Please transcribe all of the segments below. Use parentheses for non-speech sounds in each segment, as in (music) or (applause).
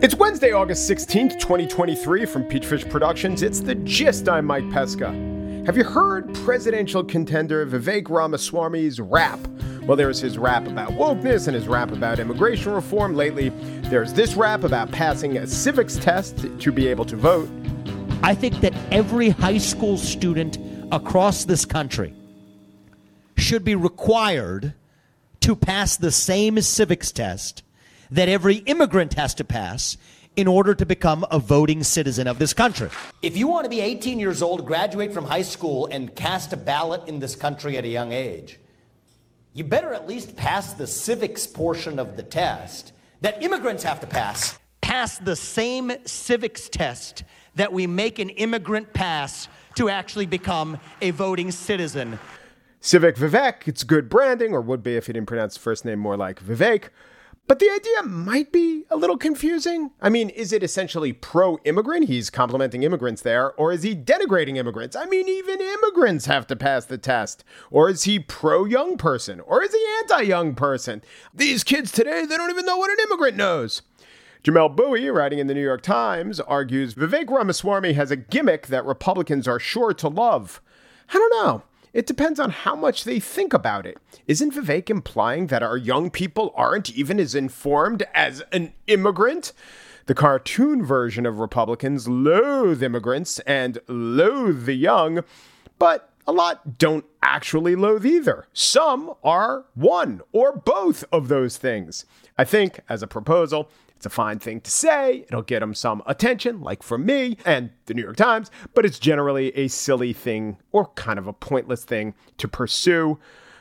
It's Wednesday, August 16th, 2023, from Peachfish Productions. It's The Gist. I'm Mike Pesca. Have you heard presidential contender Vivek Ramaswamy's rap? Well, there's his rap about wokeness and his rap about immigration reform. Lately, there's this rap about passing a civics test to be able to vote. I think that every high school student across this country should be required to pass the same civics test that every immigrant has to pass in order to become a voting citizen of this country. If you want to be 18 years old, graduate from high school, and cast a ballot in this country at a young age, you better at least pass the civics portion of the test that immigrants have to pass. Pass the same civics test that we make an immigrant pass to actually become a voting citizen. Civic Vivek, it's good branding, or would be if he didn't pronounce the first name more like Vivek. But the idea might be a little confusing. I mean, is it essentially pro immigrant? He's complimenting immigrants there. Or is he denigrating immigrants? I mean, even immigrants have to pass the test. Or is he pro young person? Or is he anti young person? These kids today, they don't even know what an immigrant knows. Jamelle Bouie, writing in the New York Times, argues Vivek Ramaswamy has a gimmick that Republicans are sure to love. I don't know. It depends on how much they think about it. Isn't Vivek implying that our young people aren't even as informed as an immigrant? The cartoon version of Republicans loathe immigrants and loathe the young, but a lot don't actually loathe either. Some are one or both of those things. I think, as a proposal, it's a fine thing to say. It'll get them some attention, like from me and the New York Times, but it's generally a silly thing or kind of a pointless thing to pursue.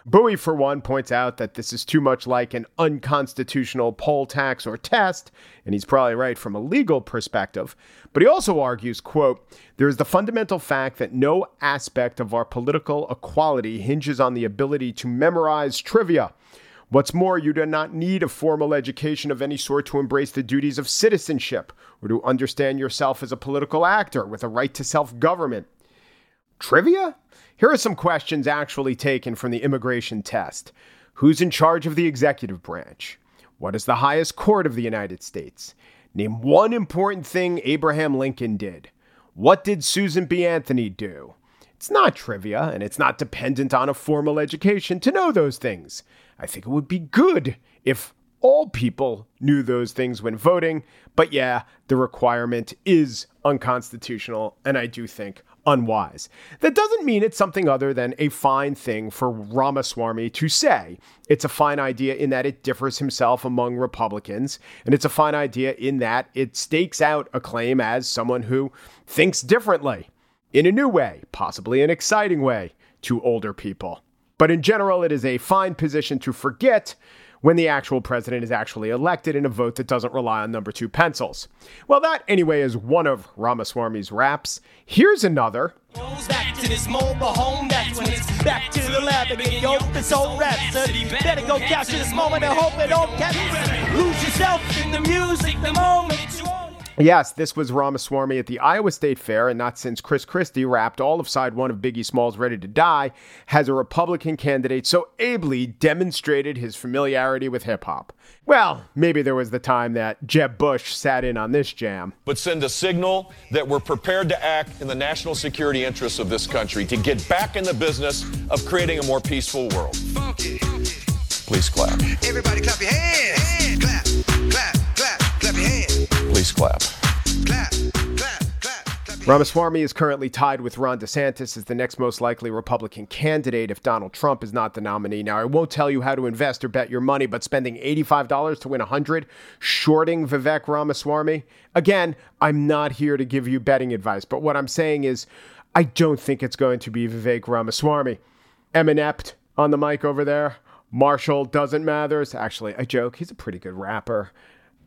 Bouie, for one, points out that this is too much like an unconstitutional poll tax or test, and he's probably right from a legal perspective. But he also argues, quote, there is the fundamental fact that no aspect of our political equality hinges on the ability to memorize trivia. What's more, you do not need a formal education of any sort to embrace the duties of citizenship or to understand yourself as a political actor with a right to self government. Trivia? Here are some questions actually taken from the immigration test Who's in charge of the executive branch? What is the highest court of the United States? Name one important thing Abraham Lincoln did. What did Susan B. Anthony do? It's not trivia, and it's not dependent on a formal education to know those things. I think it would be good if all people knew those things when voting. But yeah, the requirement is unconstitutional and I do think unwise. That doesn't mean it's something other than a fine thing for Ramaswamy to say. It's a fine idea in that it differs himself among Republicans, and it's a fine idea in that it stakes out a claim as someone who thinks differently in a new way, possibly an exciting way to older people. But in general, it is a fine position to forget when the actual president is actually elected in a vote that doesn't rely on number two pencils. Well, that anyway is one of Ramaswamy's raps. Here's another. Back to this mobile home, that's when it's back to the lab again. Yo, this old rap, son. Better go capture this moment and hope it don't catch. Lose yourself in the music, the moment. Yes, this was Ramaswamy at the Iowa State Fair, and not since Chris Christie rapped all of side one of Biggie Smalls' Ready to Die has a Republican candidate so ably demonstrated his familiarity with hip hop. Well, maybe there was the time that Jeb Bush sat in on this jam. but send a signal that we're prepared to act in the national security interests of this country to get back in the business of creating a more peaceful world. Please clap. Everybody clap your hands. Clap. Clap, clap, clap, clap Ramaswamy is currently tied with Ron DeSantis as the next most likely Republican candidate if Donald Trump is not the nominee. Now, I won't tell you how to invest or bet your money, but spending $85 to win 100 shorting Vivek Ramaswamy, again, I'm not here to give you betting advice, but what I'm saying is I don't think it's going to be Vivek Ramaswamy. Eminept on the mic over there. Marshall doesn't matter. It's Actually, a joke. He's a pretty good rapper.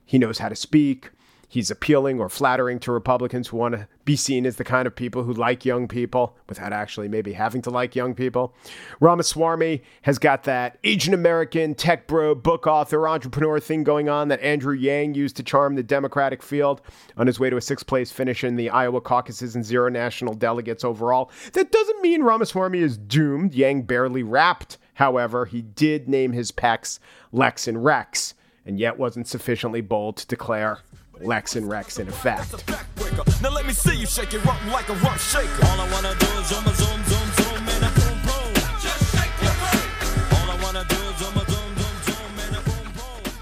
He knows how to speak. He's appealing or flattering to Republicans who want to be seen as the kind of people who like young people without actually maybe having to like young people. Ramaswamy has got that Asian American tech bro, book author, entrepreneur thing going on that Andrew Yang used to charm the Democratic field on his way to a sixth place finish in the Iowa caucuses and zero national delegates overall. That doesn't mean Ramaswamy is doomed. Yang barely rapped However, he did name his pecs Lex and Rex, and yet wasn't sufficiently bold to declare Lex and Rex in effect. Now let me see you shake it rump like a rump shaker. All I wanna do is zoom, zoom, zoom, zoom, and a boom, boom. Just shake your booty. All I wanna do is zoom, zoom, zoom, zoom, and a boom, boom.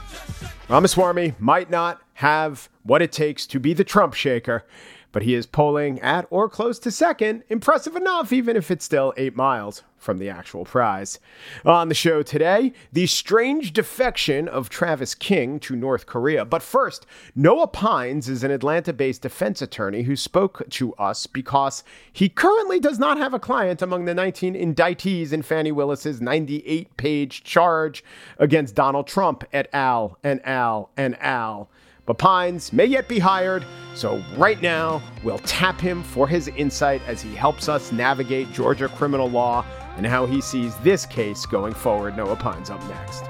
Ramaswamy might not have what it takes to be the Trump shaker, but he is polling at or close to second. Impressive enough, even if it's still eight miles from the actual prize. On the show today, the strange defection of Travis King to North Korea. But first, Noah Pines is an Atlanta based defense attorney who spoke to us because he currently does not have a client among the 19 indictees in Fani Willis's 98 page charge against Donald Trump et al. and al. and al. But Pines may yet be hired, so right now we'll tap him for his insight as he helps us navigate Georgia criminal law and how he sees this case going forward. Noah Pines up next.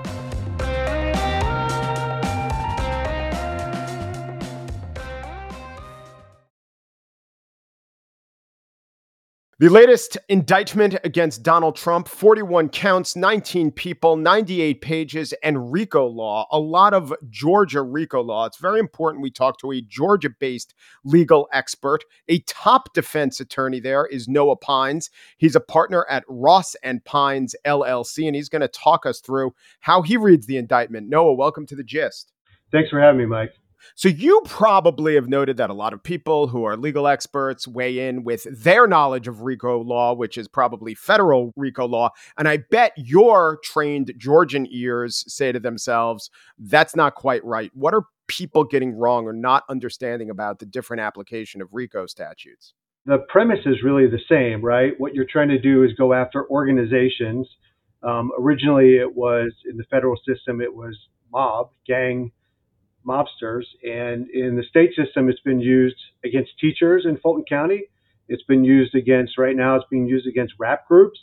The latest indictment against Donald Trump 41 counts, 19 people, 98 pages, and RICO law. A lot of Georgia RICO law. It's very important we talk to a Georgia based legal expert. A top defense attorney there is Noah Pines. He's a partner at Ross and Pines LLC, and he's going to talk us through how he reads the indictment. Noah, welcome to the gist. Thanks for having me, Mike. So, you probably have noted that a lot of people who are legal experts weigh in with their knowledge of RICO law, which is probably federal RICO law. And I bet your trained Georgian ears say to themselves, that's not quite right. What are people getting wrong or not understanding about the different application of RICO statutes? The premise is really the same, right? What you're trying to do is go after organizations. Um, originally, it was in the federal system, it was mob, gang mobsters. And in the state system, it's been used against teachers in Fulton County. It's been used against, right now, it's being used against rap groups.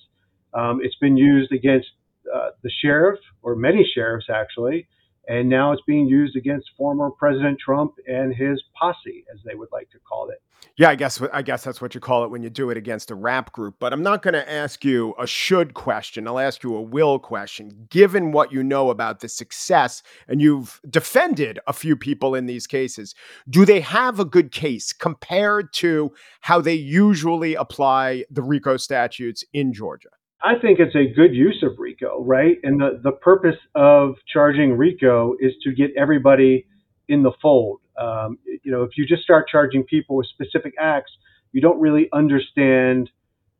Um, it's been used against uh, the sheriff, or many sheriffs actually. And now it's being used against former President Trump and his posse, as they would like to call it. Yeah, I guess I guess that's what you call it when you do it against a rap group. But I'm not going to ask you a should question. I'll ask you a will question. Given what you know about the success, and you've defended a few people in these cases, do they have a good case compared to how they usually apply the RICO statutes in Georgia? I think it's a good use of RICO, right? And the, the purpose of charging RICO is to get everybody in the fold. Um, you know, if you just start charging people with specific acts, you don't really understand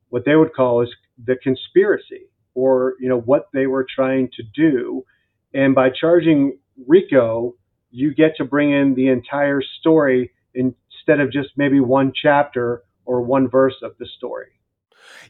what they would call is the conspiracy or, you know, what they were trying to do. And by charging RICO, you get to bring in the entire story instead of just maybe one chapter or one verse of the story.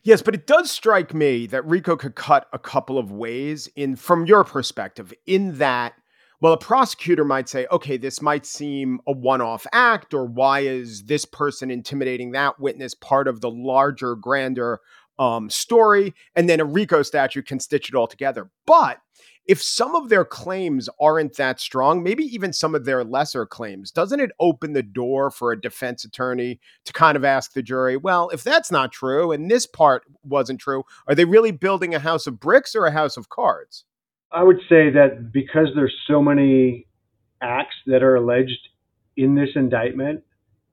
Yes, but it does strike me that Rico could cut a couple of ways in from your perspective in that well a prosecutor might say okay this might seem a one-off act or why is this person intimidating that witness part of the larger grander um, story? And then a rico statute can stitch it all together. But if some of their claims aren't that strong, maybe even some of their lesser claims, doesn't it open the door for a defense attorney to kind of ask the jury, well, if that's not true and this part wasn't true, are they really building a house of bricks or a house of cards? I would say that because there's so many acts that are alleged in this indictment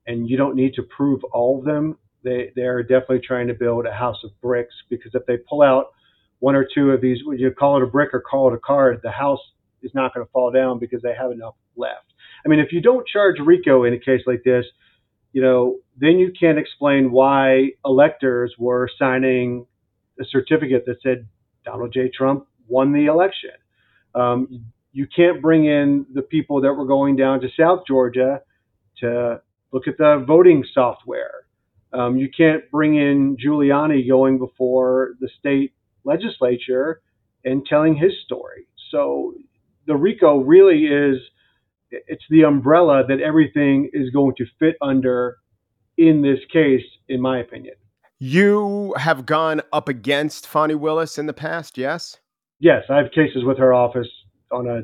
and you don't need to prove all of them, they, they're definitely trying to build a house of bricks because if they pull out one or two of these, you call it a brick or call it a card, the house is not going to fall down because they have enough left. I mean, if you don't charge RICO in a case like this, you know, then you can't explain why electors were signing a certificate that said Donald J. Trump won the election. Um, you can't bring in the people that were going down to South Georgia to look at the voting software. Um, you can't bring in Giuliani going before the state legislature and telling his story. So the RICO really is it's the umbrella that everything is going to fit under in this case, in my opinion. You have gone up against Fani Willis in the past, yes? Yes, I have cases with her office on a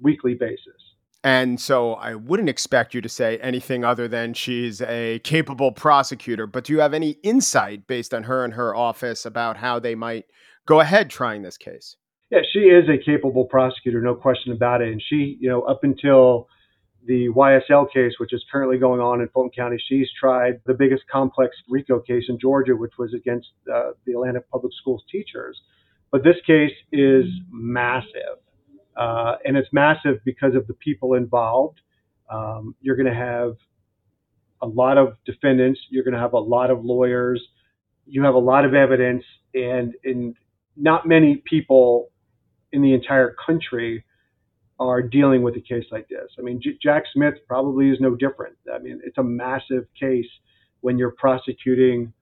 weekly basis. And so I wouldn't expect you to say anything other than she's a capable prosecutor. But do you have any insight based on her and her office about how they might go ahead trying this case. Yeah, she is a capable prosecutor, no question about it. And she, you know, up until the YSL case, which is currently going on in Fulton County, she's tried the biggest complex RICO case in Georgia, which was against uh, the Atlanta Public Schools teachers. But this case is massive. Uh, and it's massive because of the people involved. Um, you're going to have a lot of defendants, you're going to have a lot of lawyers, you have a lot of evidence, and, and not many people in the entire country are dealing with a case like this. I mean, J- Jack Smith probably is no different. I mean, it's a massive case when you're prosecuting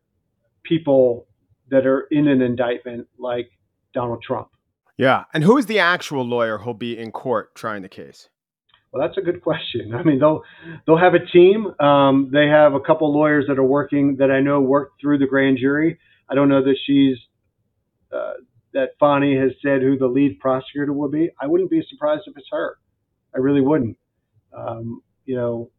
people that are in an indictment like Donald Trump. Yeah. And who is the actual lawyer who'll be in court trying the case? Well, that's a good question. (laughs) I mean, they'll they'll have a team. Um, they have a couple lawyers that are working that I know worked through the grand jury. I don't know that she's uh, that Fani has said who the lead prosecutor will be. I wouldn't be surprised if it's her. I really wouldn't. Um, you know,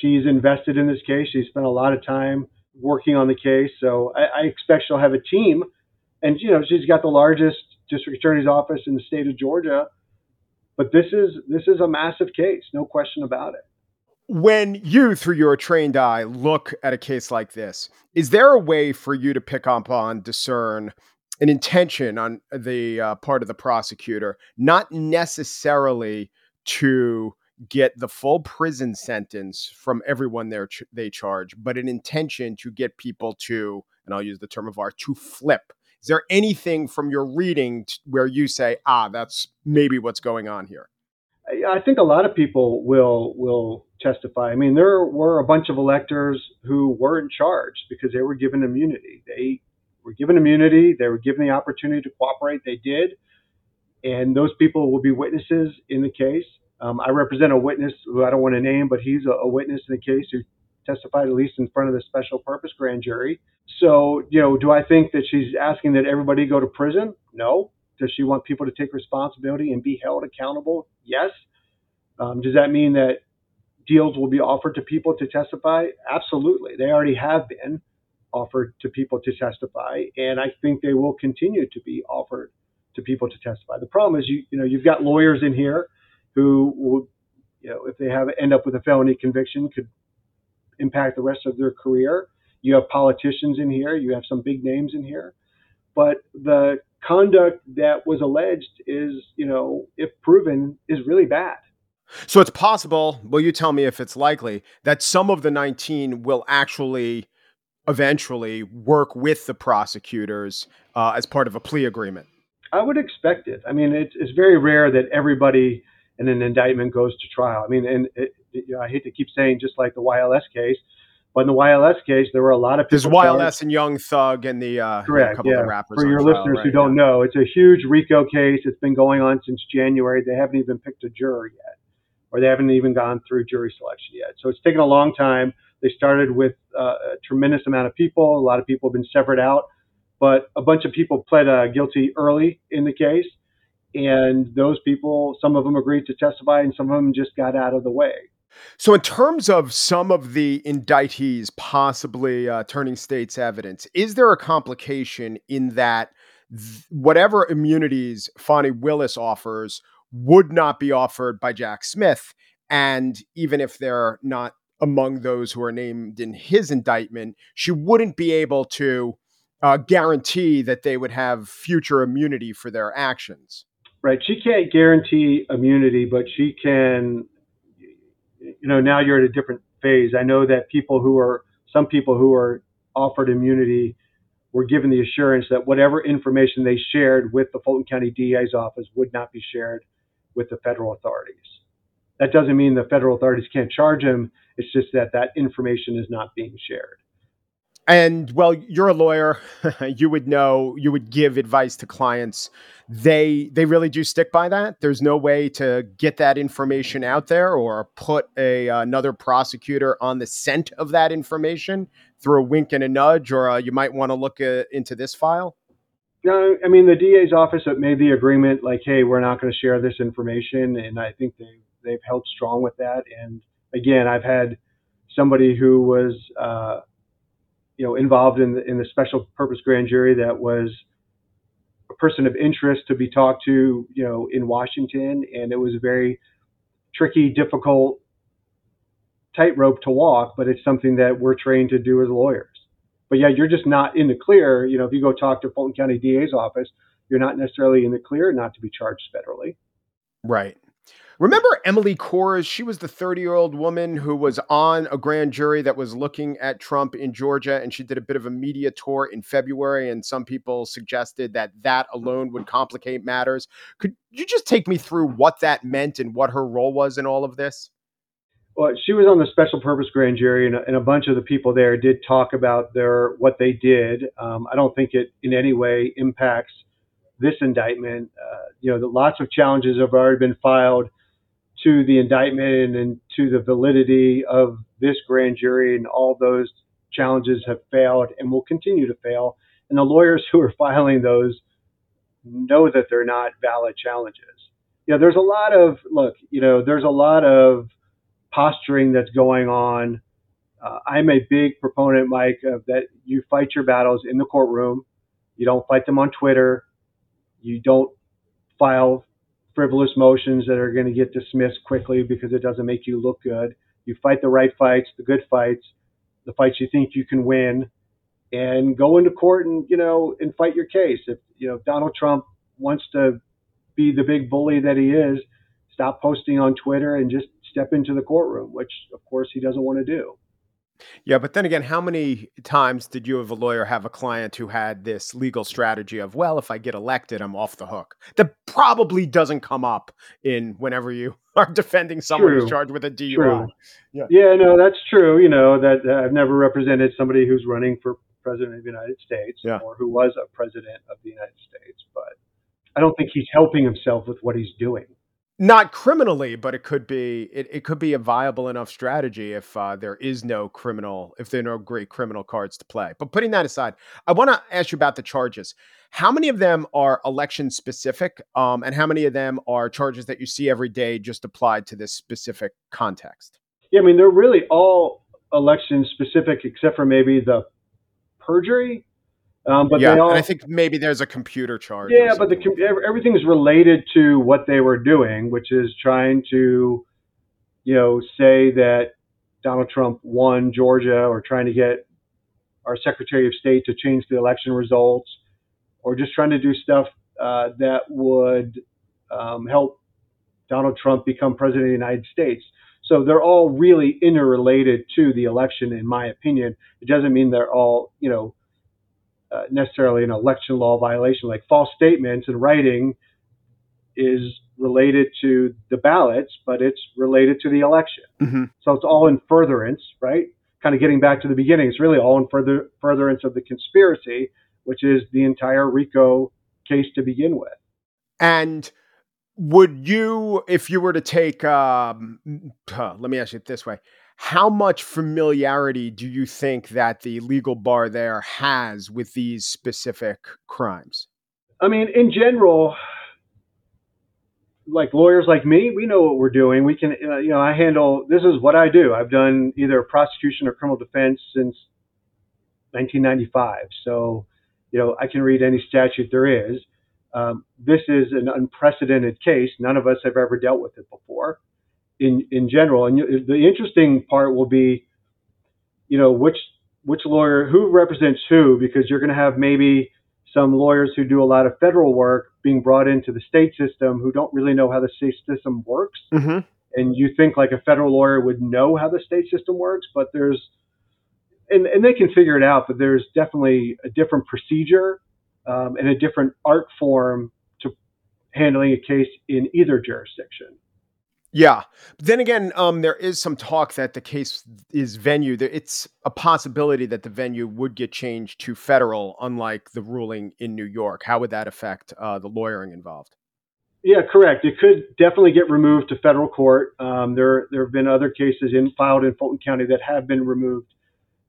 she's invested in this case. She spent a lot of time working on the case, so I, I expect she'll have a team. And you know, she's got the largest district attorney's office in the state of Georgia. But this is this is a massive case, no question about it. When you, through your trained eye, look at a case like this, is there a way for you to pick up on, discern an intention on the uh, part of the prosecutor, not necessarily to get the full prison sentence from everyone there ch- they charge, but an intention to get people to, and I'll use the term of art, to flip. Is there anything from your reading where you say, ah, that's maybe what's going on here? I I think a lot of people will will testify. I mean, there were a bunch of electors who weren't charged because they were given immunity. They were given immunity. They were given the opportunity to cooperate. They did, and those people will be witnesses in the case. Um, I represent a witness who I don't want to name, but he's a, a witness in the case who testified at least in front of the special purpose grand jury. So, you know, do I think that she's asking that everybody go to prison? No. Does she want people to take responsibility and be held accountable? Yes. Um, does that mean that deals will be offered to people to testify? Absolutely. They already have been offered to people to testify, and I think they will continue to be offered to people to testify. The problem is, you you know, you've got lawyers in here who will, you know, if they have end up with a felony conviction, could impact the rest of their career. You have politicians in here. You have some big names in here, but the conduct that was alleged is, you know, if proven, is really bad. So it's possible, will you tell me if it's likely, that some of the 19 will actually eventually work with the prosecutors uh, as part of a plea agreement? I would expect it. I mean, it's, it's very rare that everybody in an indictment goes to trial. I mean, and it, it, you know, I hate to keep saying just like the YLS case, but in the YLS case, there were a lot of people. There's. YLS charged- and Young Thug and the uh, Correct. a couple yeah. of the rappers. For your trial, listeners who don't yeah. know, it's a huge RICO case. It's been going on since January. They haven't even picked a juror yet, or they haven't even gone through jury selection yet. So it's taken a long time. They started with uh, a tremendous amount of people. A lot of people have been severed out, but a bunch of people pled uh, guilty early in the case, and those people, some of them agreed to testify, and some of them just got out of the way. So, in terms of some of the indictees possibly uh, turning state's evidence, is there a complication in that th- whatever immunities Fani Willis offers would not be offered by Jack Smith? And even if they're not among those who are named in his indictment, she wouldn't be able to uh, guarantee that they would have future immunity for their actions. Right. She can't guarantee immunity, but she can, you know, now you're at a different phase. I know that people who are, some people who are offered immunity were given the assurance that whatever information they shared with the Fulton County DA's office would not be shared with the federal authorities. That doesn't mean the federal authorities can't charge him. It's just that that information is not being shared. And well, you're a lawyer. (laughs) you would know. You would give advice to clients. They they really do stick by that. There's no way to get that information out there or put a another prosecutor on the scent of that information through a wink and a nudge. Or uh, you might want to look uh, into this file. No, I mean the DA's office made the agreement, like, hey, we're not going to share this information, and I think they they've held strong with that. And again, I've had somebody who was, uh, you know, involved in the in the special purpose grand jury that was a person of interest to be talked to, you know, in Washington, and it was a very tricky, difficult tightrope to walk, but it's something that we're trained to do as lawyers. But yeah, you're just not in the clear. You know, if you go talk to Fulton County DA's office, you're not necessarily in the clear not to be charged federally. Right. Remember Emily Kohrs? She was the 30 year old woman who was on a grand jury that was looking at Trump in Georgia, and she did a bit of a media tour in February. And some people suggested that that alone would complicate matters. Could you just take me through what that meant and what her role was in all of this? Well, she was on the special purpose grand jury, and a, and a bunch of the people there did talk about their what they did. Um, I don't think it in any way impacts this indictment. Uh, you know, lots of challenges have already been filed to the indictment and to the validity of this grand jury, and all those challenges have failed and will continue to fail. And the lawyers (laughs) who are filing those know that they're not valid challenges. You know, there's a lot of look. You know, there's a lot of posturing that's going on. Uh, I'm a big proponent, Mike, of that you fight your battles in the courtroom. You don't fight them on Twitter. You don't file frivolous motions that are going to get dismissed quickly because it doesn't make you look good. You fight the right fights, the good fights, the fights you think you can win, and go into court and you know and fight your case. If you know Donald Trump wants to be the big bully that he is, stop posting on Twitter and just step into the courtroom, which of course he doesn't want to do. Yeah, but then again, how many times did you, as a lawyer, have a client who had this legal strategy of, well, if I get elected, I'm off the hook? That probably doesn't come up in whenever you (laughs) are defending someone True. who's charged with a DUI. True. Yeah. Yeah, no, that's true. You know that uh, I've never represented somebody who's running for president of the United States Yeah. or who was a president of the United States, but I don't think he's helping himself with what he's doing. Not criminally, but it could be it, it could be a viable enough strategy if uh, there is no criminal, if there are no great criminal cards to play. But putting that aside, I want to ask you about the charges. How many of them are election specific, um, and how many of them are charges that you see every day just applied to this specific context? Yeah, I mean they're really all election specific except for maybe the perjury. Um, but yeah, they all, and I think maybe there's a computer charge. yeah, but the is related to what they were doing, which is trying to, you know, say that Donald Trump won Georgia, or trying to get our Secretary of State to change the election results, or just trying to do stuff uh, that would um, help Donald Trump become president of the United States. So they're all really interrelated to the election, in my opinion. It doesn't mean they're all, you know, uh, necessarily an election law violation. Like false statements in writing is related to the ballots, but it's related to the election. Mhm. So it's all in furtherance, right? Kind of getting back to the beginning. It's really all in further furtherance of the conspiracy, which is the entire RICO case to begin with. And would you, if you were to take, um, let me ask you it this way: How much familiarity do you think that the legal bar there has with these specific crimes? I mean, in general, like lawyers like me, we know what we're doing. We can, uh, you know, I handle this is what I do. I've done either prosecution or criminal defense since 1995. So, you know, I can read any statute there is. Um, this is an unprecedented case. None of us have ever dealt with it before, in in general. And you, the interesting part will be, you know, which which lawyer who represents who, because you're going to have maybe some lawyers who do a lot of federal work being brought into the state system who don't really know how the state system works. Mm-hmm. And you think like a federal lawyer would know how the state system works, but there's, and, and they can figure it out, but there's definitely a different procedure um, and a different art form to handling a case in either jurisdiction. Yeah. But then again, um, there is some talk that the case is venue. It's a possibility that the venue would get changed to federal, unlike the ruling in New York. How would that affect uh, the lawyering involved? Yeah, correct. It could definitely get removed to federal court. Um, there, there have been other cases in, filed in Fulton County that have been removed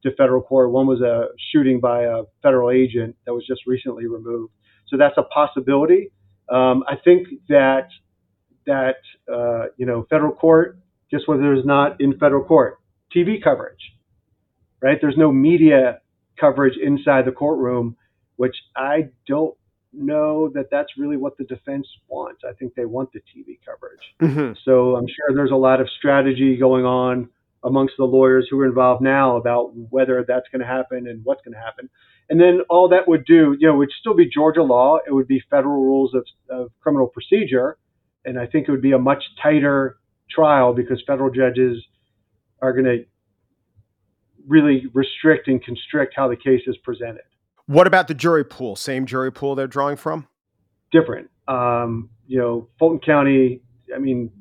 to federal court. One was a shooting by a federal agent that was just recently removed. So that's a possibility. Um, I think that that uh, you know federal court, just whether there's not in federal court, TV coverage, right? There's no media coverage inside the courtroom, which I don't know that that's really what the defense wants. I think they want the TV coverage. hmm So I'm sure there's a lot of strategy going on amongst the lawyers who are involved now about whether that's going to happen and what's going to happen. And then all that would do, you know, would still be Georgia law. It would be federal rules of, of criminal procedure. And I think it would be a much tighter trial because federal judges are going to really restrict and constrict how the case is presented. What about the jury pool? Same jury pool they're drawing from? different. Um, you know, Fulton County, I mean,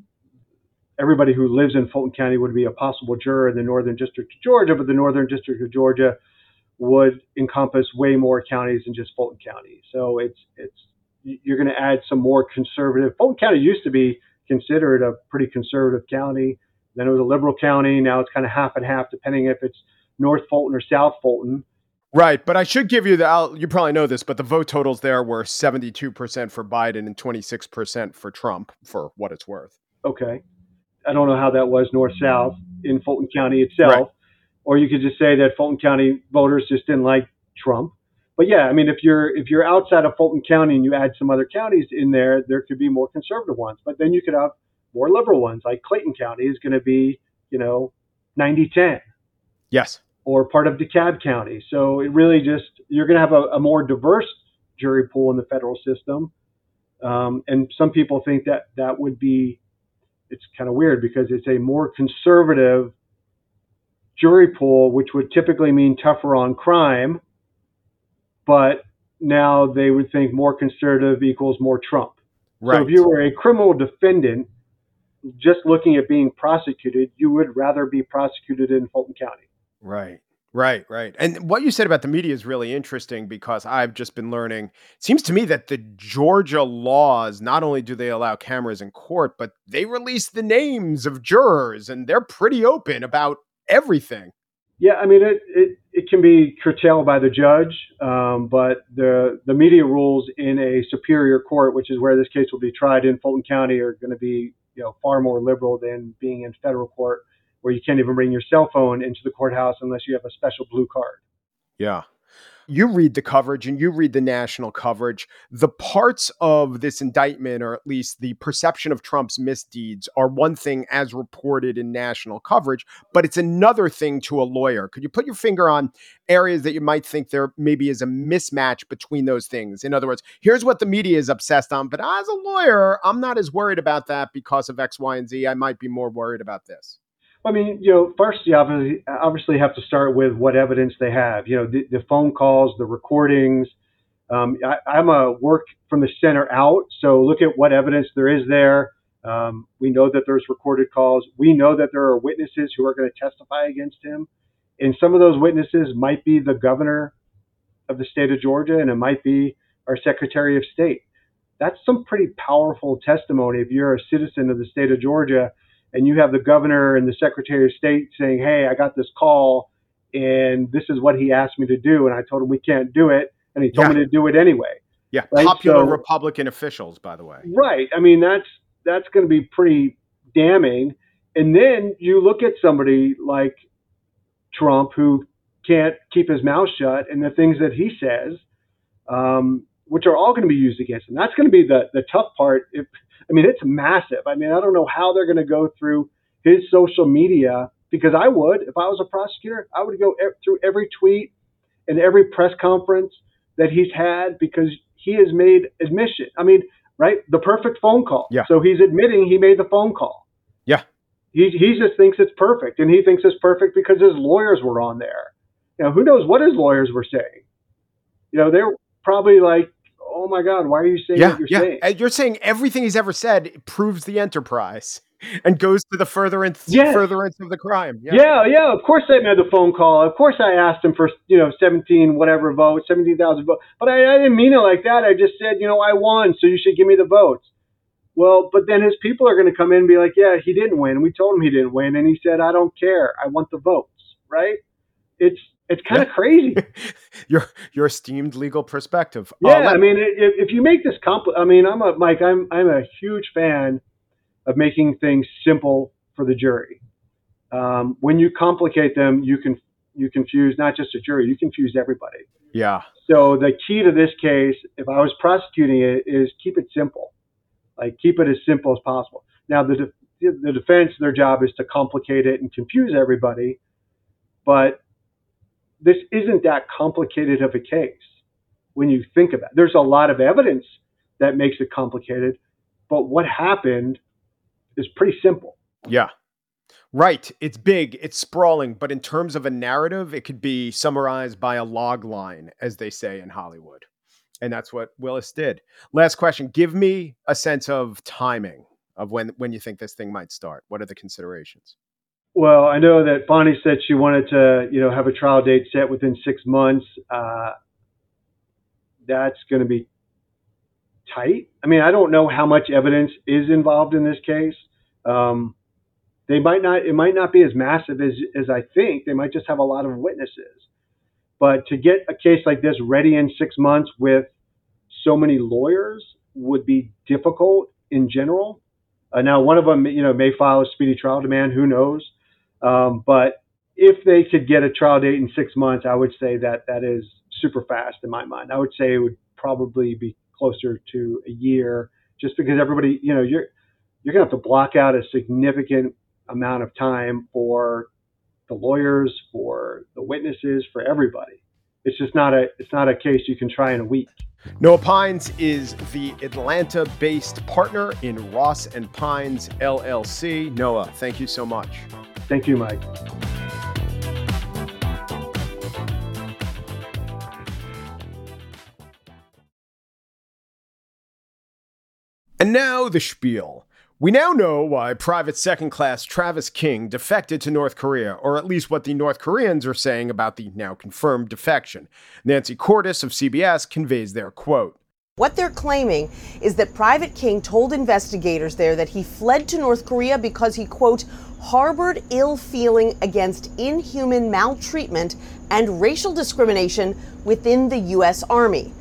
everybody who lives in Fulton County would be a possible juror in the Northern District of Georgia, but the Northern District of Georgia would encompass way more counties than just Fulton County. So it's it's you're going to add some more conservative. Fulton County used to be considered a pretty conservative county. Then it was a liberal county. Now it's kind of half and half, depending if it's North Fulton or South Fulton. Right, but I should give you the. I'll, you probably know this, but the vote totals there were seventy-two percent for Biden and twenty-six percent for Trump, for what it's worth. okay. I don't know how that was north south in Fulton County itself. Right. Or you could just say that Fulton County voters just didn't like Trump. But yeah, I mean if you're if you're outside of Fulton County and you add some other counties in there, there could be more conservative ones. But then you could have more liberal ones, like Clayton County is going to be, you know, 90-10 Yes. or part of DeKalb County. So it really just you're going to have a, a more diverse jury pool in the federal system. Um, and some people think that that would be it's kind of weird because it's a more conservative jury pool, which would typically mean tougher on crime. But now they would think more conservative equals more Trump. Right. So if you were a criminal defendant, just looking at being prosecuted, you would rather be prosecuted in Fulton County. Right. Right, right. And what you said about the media is really interesting because I've just been learning. It seems to me that the Georgia laws not only do they allow cameras in court, but they release the names of jurors and they're pretty open about everything. Yeah, I mean it, it, it can be curtailed by the judge, um, but the the media rules in a superior court, which is where this case will be tried in Fulton County, are going to be you know far more liberal than being in federal court, where you can't even bring your cell phone into the courthouse unless you have a special blue card. Yeah. You read the coverage and you read the national coverage. The parts of this indictment, or at least the perception of Trump's misdeeds, are one thing as reported in national coverage, but it's another thing to a lawyer. Could you put your finger on areas that you might think there maybe is a mismatch between those things? In other words, here's what the media is obsessed on, but as a lawyer, I'm not as worried about that because of X, Y, and Z. I might be more worried about this. I mean, you know, first you obviously, obviously have to start with what evidence they have. You know, the, the phone calls, the recordings. Um, I, I'm a work from the center out, so look at what evidence there is there. Um, we know that there's recorded calls. We know that there are witnesses who are going to testify against him, and some of those witnesses might be the governor of the state of Georgia, and it might be our Secretary of State. That's some pretty powerful testimony if you're a citizen of the state of Georgia and you have the governor and the secretary of state saying, "Hey, I got this call, and this is what he asked me to do, and I told him we can't do it, and he told Yeah. me to do it anyway." Yeah, Right, popular so- Republican officials, by the way. Right. I mean, that's that's going to be pretty damning. And then you look at somebody like Trump who can't keep his mouth shut, and the things that he says, um, which are all going to be used against him. That's going to be the the tough part. If I mean, it's massive. I mean, I don't know how they're going to go through his social media because I would, if I was a prosecutor, I would go through every tweet and every press conference that he's had because he has made admission. I mean, right? The perfect phone call. Yeah. So he's admitting he made the phone call. Yeah. He he just thinks it's perfect, and he thinks it's perfect because his lawyers were on there. You know, who knows what his lawyers were saying? You know, they're probably like, "Oh my God, why are you saying Yeah, what you're yeah. saying?" Uh, you're saying everything he's ever said proves the enterprise (laughs) and goes to the furtherance, Yes. furtherance of the crime. Yeah. yeah, Of course, I made the phone call. Of course, I asked him for you know seventeen whatever votes, seventeen thousand votes. But I, I didn't mean it like that. I just said, you know, I won, so you should give me the votes. Well, but then his people are going to come in and be like, yeah, he didn't win. We told him he didn't win, and he said, I don't care. I want the votes. Right? It's it's kind of crazy. (laughs) your your esteemed legal perspective. Uh, Yeah, let- I mean, if, if you make this compl- I mean, I'm a Mike. I'm I'm a huge fan of making things simple for the jury. Um, when you complicate them, you can you confuse not just a jury, you confuse everybody. Yeah. So the key to this case, if I was prosecuting it, is keep it simple. Like keep it as simple as possible. Now the de- the defense, their job is to complicate it and confuse everybody, but this isn't that complicated of a case when you think about it. There's a lot of evidence that makes it complicated, but what happened is pretty simple. Yeah. Right. It's big, it's sprawling, but in terms of a narrative, it could be summarized by a log line, as they say in Hollywood. And that's what Willis did. Last question. Give me a sense of timing of when when you think this thing might start. What are the considerations? Well, I know that Bonnie said she wanted to, you know, have a trial date set within six months. Uh, that's going to be tight. I mean, I don't know how much evidence is involved in this case. Um, they might not. It might not be as massive as as I think. They might just have a lot of witnesses. But to get a case like this ready in six months with so many lawyers would be difficult in general. Uh, now, one of them, you know, may file a speedy trial demand. Who knows? Um, but if they could get a trial date in six months, I would say that that is super fast in my mind. I would say it would probably be closer to a year, just because everybody, you know, you're you're gonna have to block out a significant amount of time for the lawyers, for the witnesses, for everybody. It's just not a it's not a case you can try in a week. Noah Pines is the Atlanta based partner in Ross and Pines LLC. Noah, thank you so much. Thank you, Mike. And now the spiel. We now know why Private Second Class Travis King defected to North Korea, or at least what the North Koreans are saying about the now confirmed defection. Nancy Cordes of CBS conveys their quote. What they're claiming is that Private King told investigators there that he fled to North Korea because he, quote, harbored ill feeling against inhuman maltreatment and racial discrimination within the U.S. Army.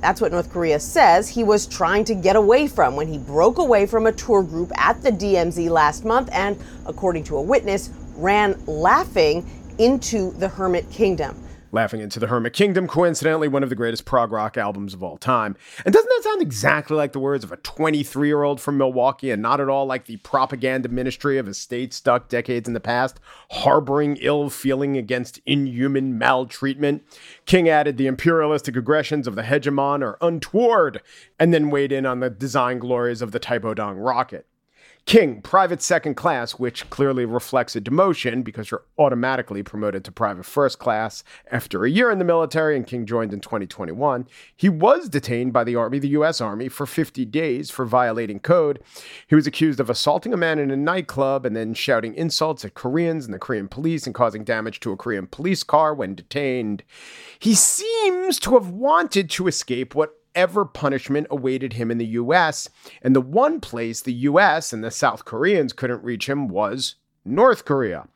That's what North Korea says he was trying to get away from when he broke away from a tour group at the DMZ last month and, according to a witness, ran laughing into the Hermit Kingdom. Laughing into the Hermit Kingdom, coincidentally, one of the greatest prog rock albums of all time. And doesn't that sound exactly like the words of a 23 year old from Milwaukee and not at all like the propaganda ministry of a state stuck decades in the past, harboring ill feeling against inhuman maltreatment? King added the imperialistic aggressions of the hegemon are untoward, and then weighed in on the design glories of the Taepodong rocket. King, private second class, which clearly reflects a demotion because you're automatically promoted to private first class after a year in the military, and King joined in 2021. He was detained by the Army, the U.S. Army, for 50 days for violating code. He was accused of assaulting a man in a nightclub and then shouting insults at Koreans and the Korean police and causing damage to a Korean police car when detained. He seems to have wanted to escape what whatever punishment awaited him in the US. And the one place the US and the South Koreans couldn't reach him was North Korea.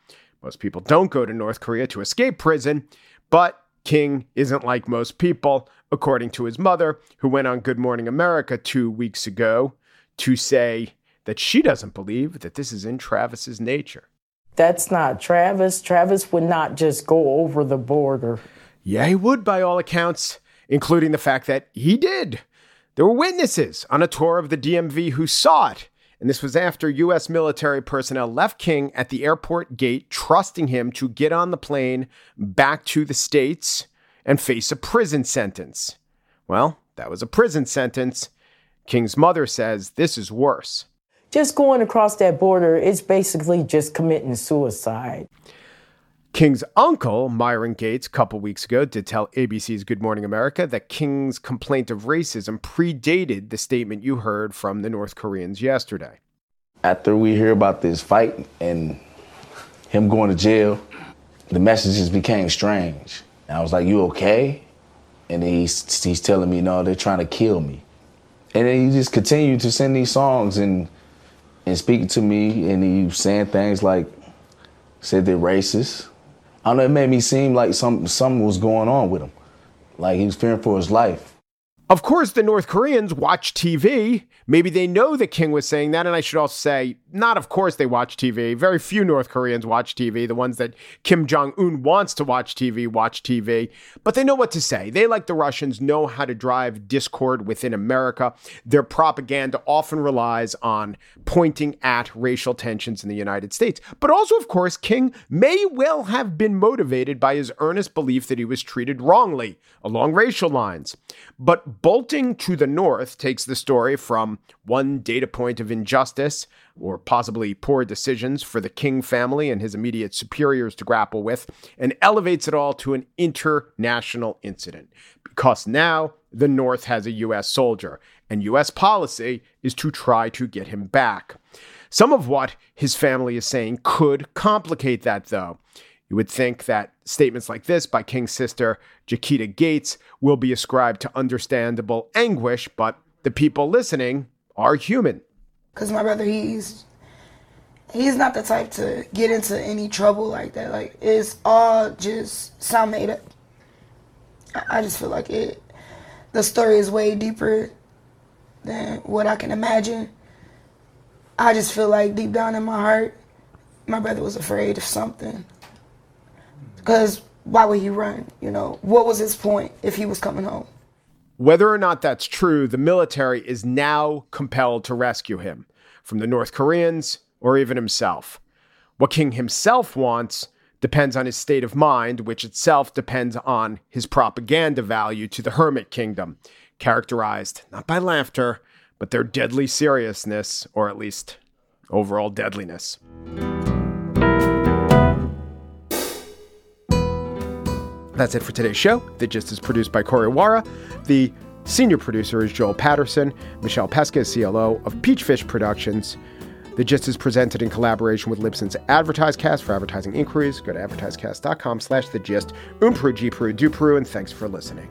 Most people don't go to North Korea to escape prison, but King isn't like most people, according to his mother, who went on Good Morning America two weeks ago to say that she doesn't believe that this is in Travis's nature. That's not Travis. Travis would not just go over the border. Yeah, he would, by all accounts including the fact that he did. There were witnesses on a tour of the DMV who saw it. And this was after U.S. military personnel left King at the airport gate, trusting him to get on the plane back to the States and face a prison sentence. Well, that was a prison sentence. King's mother says this is worse. Just going across that border is basically just committing suicide. King's uncle, Myron Gates, a couple weeks ago did tell ABC's Good Morning America that King's complaint of racism predated the statement you heard from the North Koreans yesterday. After we hear about this fight and him going to jail, the messages became strange. And I was like, You okay? And he's, he's telling me, No, they're trying to kill me. And then he just continued to send these songs and, and speaking to me, and he was saying things like, said they're racist. I know, it made me seem like some, something was going on with him. Like he was fearing for his life. Of course, the North Koreans watch TV. Maybe they know that King was saying that. And I should also say, not, of course, they watch TV. Very few North Koreans watch TV. The ones that Kim Jong un wants to watch TV watch TV. But they know what to say. They, like the Russians, know how to drive discord within America. Their propaganda often relies on pointing at racial tensions in the United States. But also, of course, King may well have been motivated by his earnest belief that he was treated wrongly along racial lines. But bolting to the north takes the story from one data point of injustice or possibly poor decisions for the King family and his immediate superiors to grapple with, and elevates it all to an international incident. Because now the North has a U.S. soldier, and U.S. policy is to try to get him back. Some of what his family is saying could complicate that, though. You would think that statements like this by King's sister, Jaquita Gates, will be ascribed to understandable anguish, but the people listening are human. Cause my brother, he's he's not the type to get into any trouble like that. Like it's all just sound made up. I- just feel like it. The story is way deeper than what I can imagine. I just feel like deep down in my heart, my brother was afraid of something. Cause why would he run? You know, what was his point if he was coming home? Whether or not that's true, the military is now compelled to rescue him from the North Koreans or even himself. What King himself wants depends on his state of mind, which itself depends on his propaganda value to the Hermit Kingdom, characterized not by laughter, but their deadly seriousness, or at least overall deadliness. That's it for today's show. The Gist is produced by Corey Wara. The senior producer is Joel Patterson. Michelle Pesca is CLO of Peachfish Productions. The Gist is presented in collaboration with Libsyn's AdvertiseCast. For advertising inquiries, go to advertisecast.com slash the gist. Umpru, G Peru, Du Peru, and thanks for listening.